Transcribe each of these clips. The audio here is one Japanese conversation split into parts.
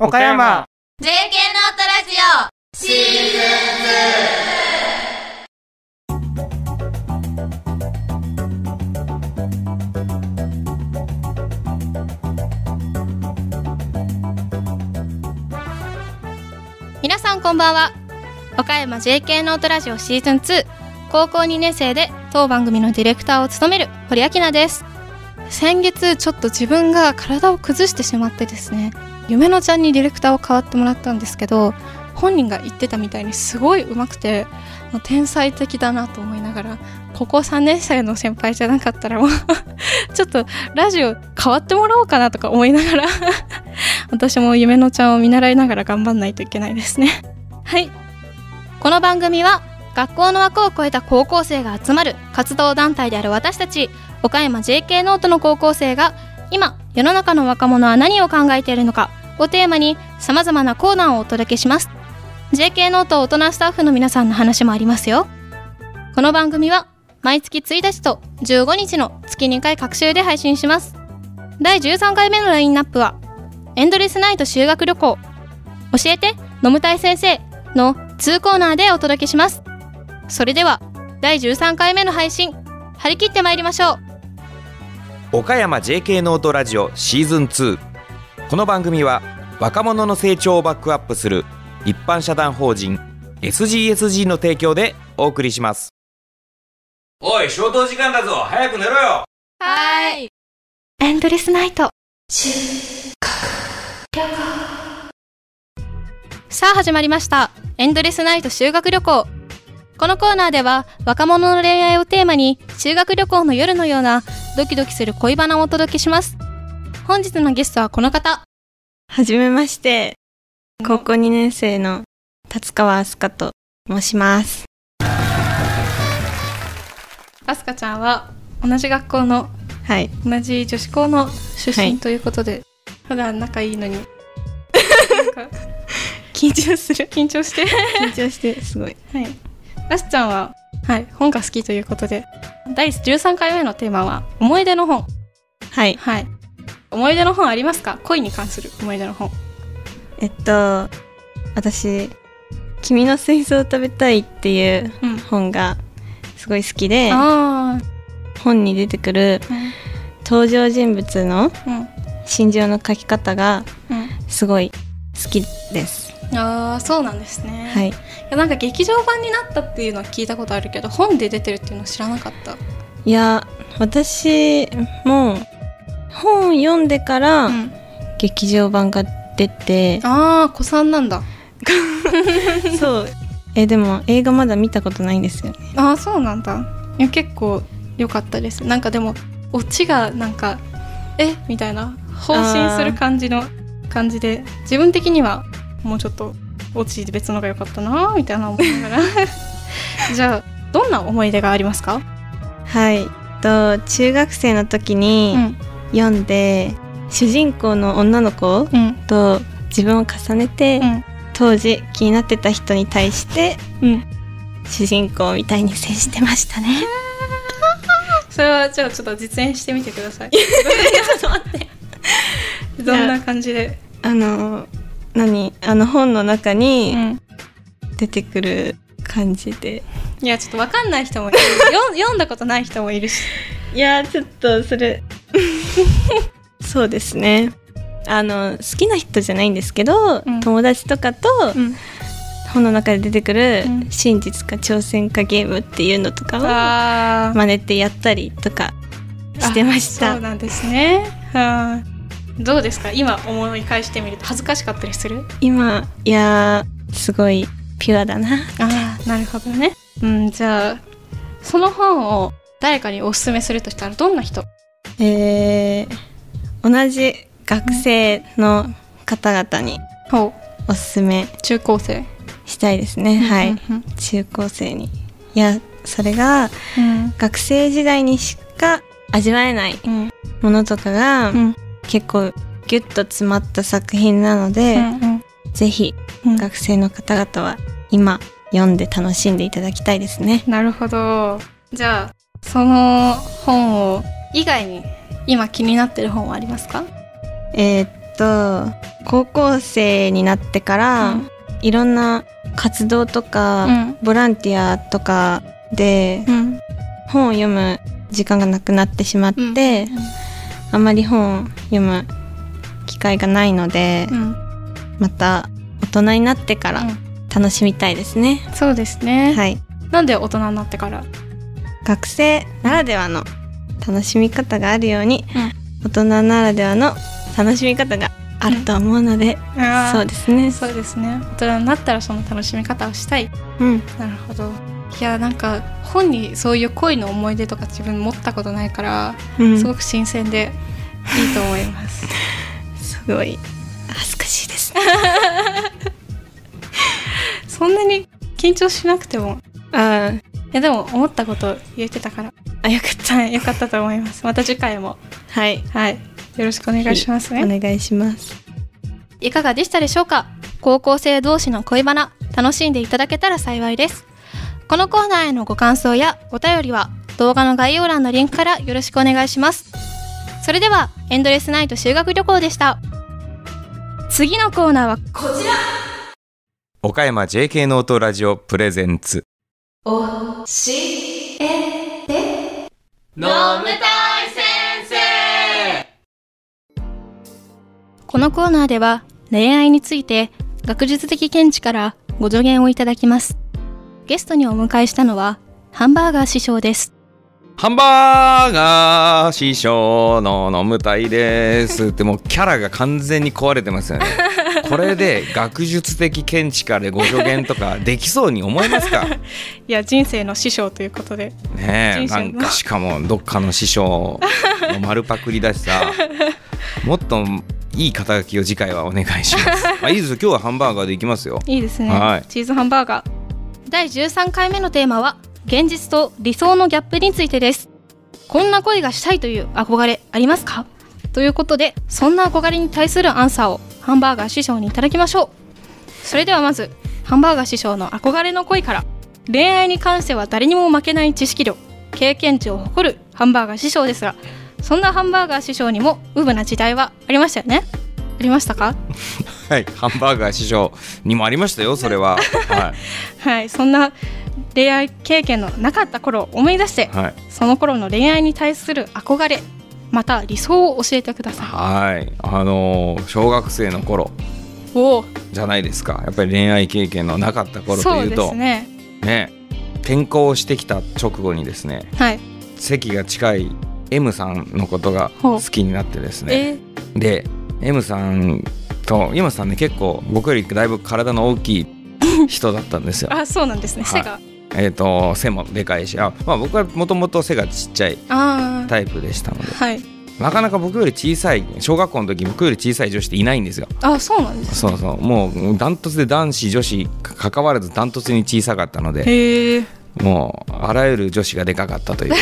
岡山。JK ノートラジオ。シーズン皆さんこんばんは。岡山 JK ノートラジオシーズン2高校2年生で当番組のディレクターを務める堀明菜です。先月ちょっと自分が体を崩してしまってですね夢のちゃんにディレクターを代わってもらったんですけど本人が言ってたみたいにすごい上手くて天才的だなと思いながら高校3年生の先輩じゃなかったらもう ちょっとラジオ変わってもらおうかなとか思いながら 私も夢のちゃんを見習いながら頑張んないといけないですね。はい。この番組は学校の枠を超えた高校生が集まる活動団体である私たち岡山 JK ノートの高校生が今世の中の若者は何を考えているのかをテーマに様々なコーナーをお届けします JK ノート大人スタッフの皆さんの話もありますよ。この番組は毎月1日と15日の月2回隔週で配信します。第13回目のラインナップはエンドレスナイト修学旅行。教えて飲むたい先生の2コーナーでお届けします。それでは第13回目の配信張り切ってまいりましょう。岡山 JK ノートラジオシーズン2この番組は若者の成長をバックアップする一般社団法人 SGSG の提供でお送りします。おい消灯時間だぞ。早く寝ろよ。はーい。エンドレスナイト。さあ始まりました。エンドレスナイト修学旅行このコーナーでは若者の恋愛をテーマに修学旅行の夜のようなドキドキする恋バナをお届けします本日のゲストはこの方はじめまして。高校2年生の達川飛鳥と申します。あすかちゃんは同じ学校のはい。同じ女子校の出はい身ということで、普段仲いいのに 緊張する。緊張して緊張して、すごい。はい。あすちゃんは、はい、本が好きということで、第13回目のテーマは、思い出の本。はい。はい。思い出の本ありますか？恋に関する思い出の本。えっと、私、君の水槽を食べたいっていううん。本がすごい好きで、あ本に出てくる。登場人物のうん。心情の書き方がうん。すごい好きです。ああ、そうなんですね。。はいい。や、なんか劇場版になったっていうのは聞いたことあるけど、本で出てるっていうのは知らなかった。いや、私も本読んでからうん。劇場版が出て、ああ、子さんなんだ。そう。え、でも映画まだ見たことないんですよね。ああ、そうなんだ。いや、結構良かったです。なんかでも、オチがなんか、え？みたいな、放心する感じの感じで、自分的にはもうちょっと、オチ別のが良かったなみたいな思いながら。じゃあ、どんな思い出がありますか？はい。と中学生の時にうん。読んで、主人公の女の子うん。と自分を重ねて、うん。当時気になってた人に対してうん。主人公みたいに接してましたね。それは、じゃあちょっと実演してみてください。ちょっと待って。どんな感じで？あの何あの本の中うにん。出てくる感じで。いや、ちょっとわかんない人もいる。読んだことない人もいるし。いやちょっとそれ そうですね。あの好きな人じゃないんですけど、うん友達とかと、うん。本の中で出てくるうん真実か挑戦かゲームっていうのとかを真似てやったりとかしてましたあそうなんですね。はい。どうですか？今思い返してみると恥ずかしかったりする？今いやーすごいピュアだなああ、なるほどね。うん、じゃあ、その本を誰かにおすすめするとしたらどんな人？えー、同じ学生の方々にほおすすめう。中高生？したいですね、はいうん中高生にいやそれがうん。学生時代にしか味わえないうん。ものとかが、うん。結構ギュッと詰まった作品なので、うん。ぜひうん。学生の方々は今読んで楽しんでいただきたいですね。なるほど。じゃあ、その本を以外に今気になってる本はありますか？えーっと高校生になってから、うん。いろんな活動とか、うん。ボランティアとかでうん。本を読む時間がなくなってしまって、あまり本を読む機会がないので、うん。また大人になってからうん。楽しみたいですね。そうですね、はい。なんで大人になってから？学生ならではの楽しみ方があるように、大人ならではの楽しみ方があると思うので、そうですね。そうですね。大人になったらその楽しみ方をしたい。うん。なるほど。いやなんか本にそういう恋の思い出とか自分持ったことないから、うん。すごく新鮮でいいと思います。すごい。恥ずかしいです。そんなに緊張しなくても。あいやでも思ったこと言えてたから。あ、よかった。はいよかったと思います。また次回も。はい。はい。よろしくお願いしますね、お願いします。いかがでしたでしょうか？高校生同士の恋バナ。楽しんでいただけたら幸いです。このコーナーへのご感想やお便りは動画の概要欄のリンクからよろしくお願いしますそれではエンドレスナイト修学旅行でした。次のコーナーは岡山 JK ノートラジオプレゼンツ。のむたい先生。このコーナーでは恋愛について学術的見地からご助言をいただきます。ゲストにお迎えしたのはハンバーガー師匠ですハンバーガー師匠の飲むたいです。ってもうキャラが完全に壊れてますよね。これで学術的見地からご助言とかできそうに思いますか？いや人生の師匠ということで。ねえなんかしかもどっかの師匠の丸パクリだしさ。もっといい肩書きを次回はお願いします。あいいですよ。今日はハンバーガーでいきますよ。いいですね、はい。チーズハンバーガー。第13回目のテーマは現実と理想のギャップについてです。こんな恋がしたいという憧れありますか？ということでそんな憧れに対するアンサーをハンバーガー師匠にいただきましょう。それではまずハンバーガー師匠の憧れの恋から恋愛に関しては誰にも負けない知識量経験値を誇るハンバーガー師匠ですがそんなハンバーガー師匠にもウブな時代はありましたよね？ありましたか？はいハンバーガー師匠にもありましたよそれは。は はい、そんな恋愛経験のなかった頃を思い出してい、はい、その頃の恋愛に対する憧れまた理想を教えてくださはいあのー小学生の頃じゃないですかやっぱり恋愛経験のなかった頃というとね。ね転校してきた直後にですねはい。席が近い M さんのことが好きになってですねえ？で M さんと M さんね結構僕よりだいぶ体の大きい人だったんですよー。あ、そうなんですね。はい背が。えっ、と背もでかいしあ、まあ、僕はもともと背がちっちゃい。タイプでしたのではい。なかなか僕より小さい小学校の時僕より小さい女子っていないんですよ。あ、そうなんです。そうそうもうダントツで男子女子か関わらずダントツに小さかったので。もうあらゆる女子がでかかったという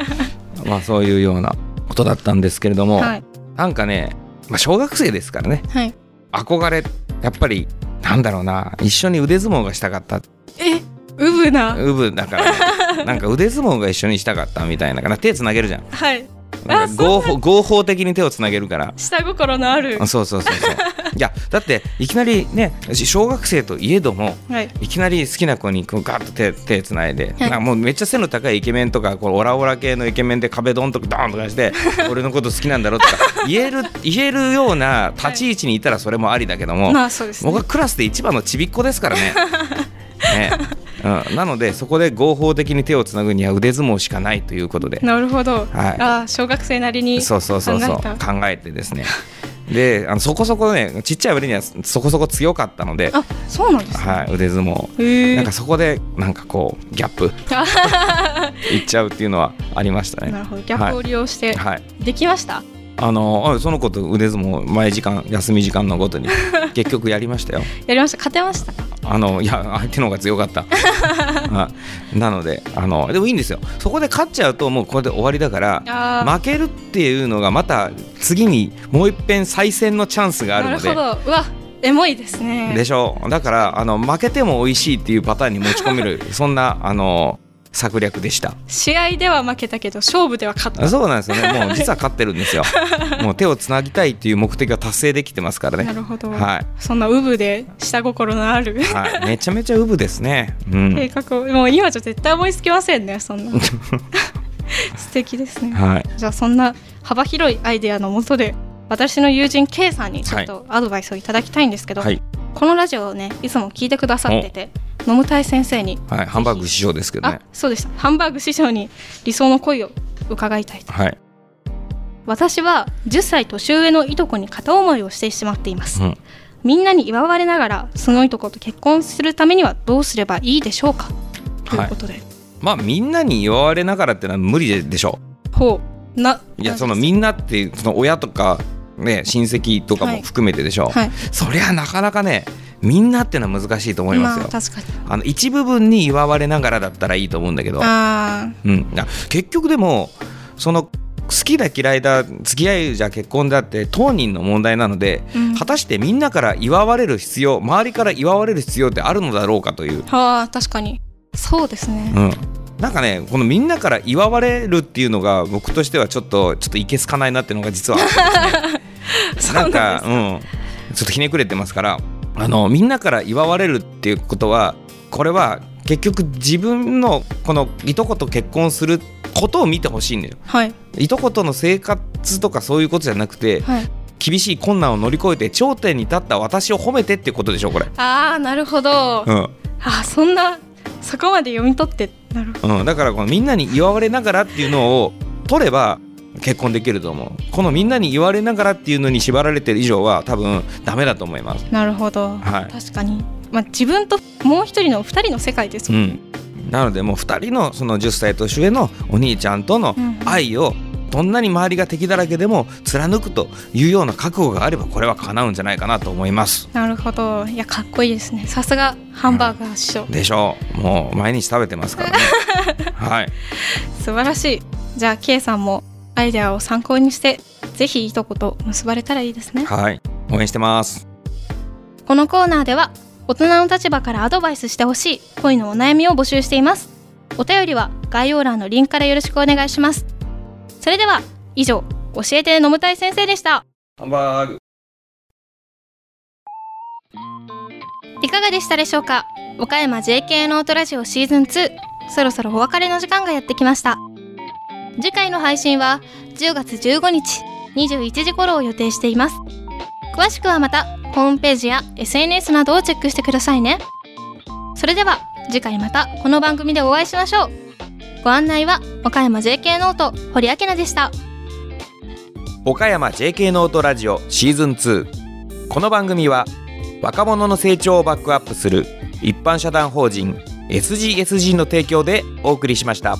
まあそういうようなことだったんですけれども、はい。なんかね、まあ、小学生ですからねはい。憧れやっぱりなんだろうな一緒に腕相撲がしたかったえ、ウブな。ウブだから、ね、なんか腕相撲が一緒にしたかったみたいなから手つなげるじゃんはい。なんか合法合法的に手をつなげるから下心のあるあ。そうそうそうそういやだっていきなりね小学生といえどもはい。いきなり好きな子にこうガッと手手つないで、はいもうめっちゃ背の高いイケメンとかこうオラオラ系のイケメンで壁ドンとかドーンとかして 俺のこと好きなんだろうとか言える言えるような立ち位置にいたらそれもありだけども、まあ、そうですね僕。はクラスで一番のちびっ子ですからね。ねうん、なのでそこで合法的に手をつなぐには腕相撲しかないということで、なるほど。はいあー、小学生なりに。そうそうそうそう考えてですねであのそこそこねちっちゃい割にはそこそこ強かったので、あ、そうなんですね。はい、腕相撲なんか。そこでなんかこうギャップ いっちゃうっていうのはありましたね。なるほど。ギャップを利用して。はい、できました？あのあその子と腕相撲前時間休み時間のごとに結局やりましたよ。やりました。勝てましたか？あのいや相手の方が強かった。あなのであのでもいいんですよ。そこで勝っちゃうともうこれで終わりだから。負けるっていうのがまた次にもう一遍再戦のチャンスがあるのでなるほど。うわ、エモいですね。でしょだからあの負けても美味しいっていうパターンに持ち込める そんなあの策略でした。試合では負けたけど勝負では勝った。そうなんですよね。もう実は勝ってるんですよ。もう手をつなぎたいっていう目的が達成できてますからね。なるほど、はい、そんなウブで下心のある。はい、めちゃめちゃウブですね、うん。計画。をもう今じゃ絶対思いつきませんねそんな。素敵ですね。はい、じゃあそんな幅広いアイデアのもとで私の友人 K さんにちょっとアドバイスをいただきたいんですけど、はい。このラジオをねいつも聞いてくださってて飲むたい先生に。はい、ハンバーグ師匠ですけどあねそうでした。ハンバーグ師匠に理想の恋を伺いたいと。はい、私は10歳年上のいとこに片思いをしてしまっています、うん。みんなに祝われながらそのいとこと結婚するためにはどうすればいいでしょうか？ということで、まあみんなに祝われながらってのは無理でしょほう。ないいやそのみんなっていうその親とかね親戚とかも含めてでしょ、はい。そりゃなかなかねみんなってのは難しいと思いますよ、まあ確かに。あの一部分に祝われながらだったらいいと思うんだけど、あうん、結局でもその好きだ嫌いだ付き合いじゃ結婚だって当人の問題なので、うん。果たしてみんなから祝われる必要周りから祝われる必要ってあるのだろうかという、あ確かに。そうですね、うん、なんかねこのみんなから祝われるっていうのが僕としてはちょっとちょっといけすかないなっていうのが実はあってですね なんか。うん。ちょっとひねくれてますからあのみんなから祝われるっていうことはこれは結局自分のこのいとこと結婚することを見てほしいんだよ。はい。いとことの生活とかそういうことじゃなくてはい。厳しい困難を乗り越えて頂点に立った私を褒めてっていうことでしょこれ、ああなるほど、うん。あーそんなそこまで読み取ってなるほど。うん、だからこのみんなに祝われながらっていうのを取れば結婚できると思う。このみんなに言われながらっていうのに縛られてる以上は多分ダメだと思います。なるほど、はい。確かに、まあ、自分ともう一人の二人の世界ですもんうん。なのでもう2人のその10歳年上のお兄ちゃんとのうん。愛をどんなに周りが敵だらけでも貫くというような覚悟があればこれは叶うんじゃないかなと思います。なるほど。いやかっこいいですね。さすがハンバーガー師匠、でしょう。もう毎日食べてますからね。はい。素晴らしい。じゃあ K さんもアイデアを参考にしてぜひいとこと結ばれたらいいですね。はい。応援してます。このコーナーでは大人の立場からアドバイスしてほしい恋のお悩みを募集しています。お便りは概要欄のリンクからよろしくお願いします。それでは以上教えて飲むたい先生でした。ハンバーグ。いかがでしたでしょうか？岡山 JK ノートラジオシーズン2そろそろお別れの時間がやってきました次回の配信は10月15日21時頃を予定しています。詳しくはまたホームページや SNS などをチェックしてくださいね。それでは次回またこの番組でお会いしましょう。ご案内は岡山 JK ノート堀明菜でした。岡山 JK ノートラジオシーズン2この番組は若者の成長をバックアップする一般社団法人 SGSG の提供でお送りしました。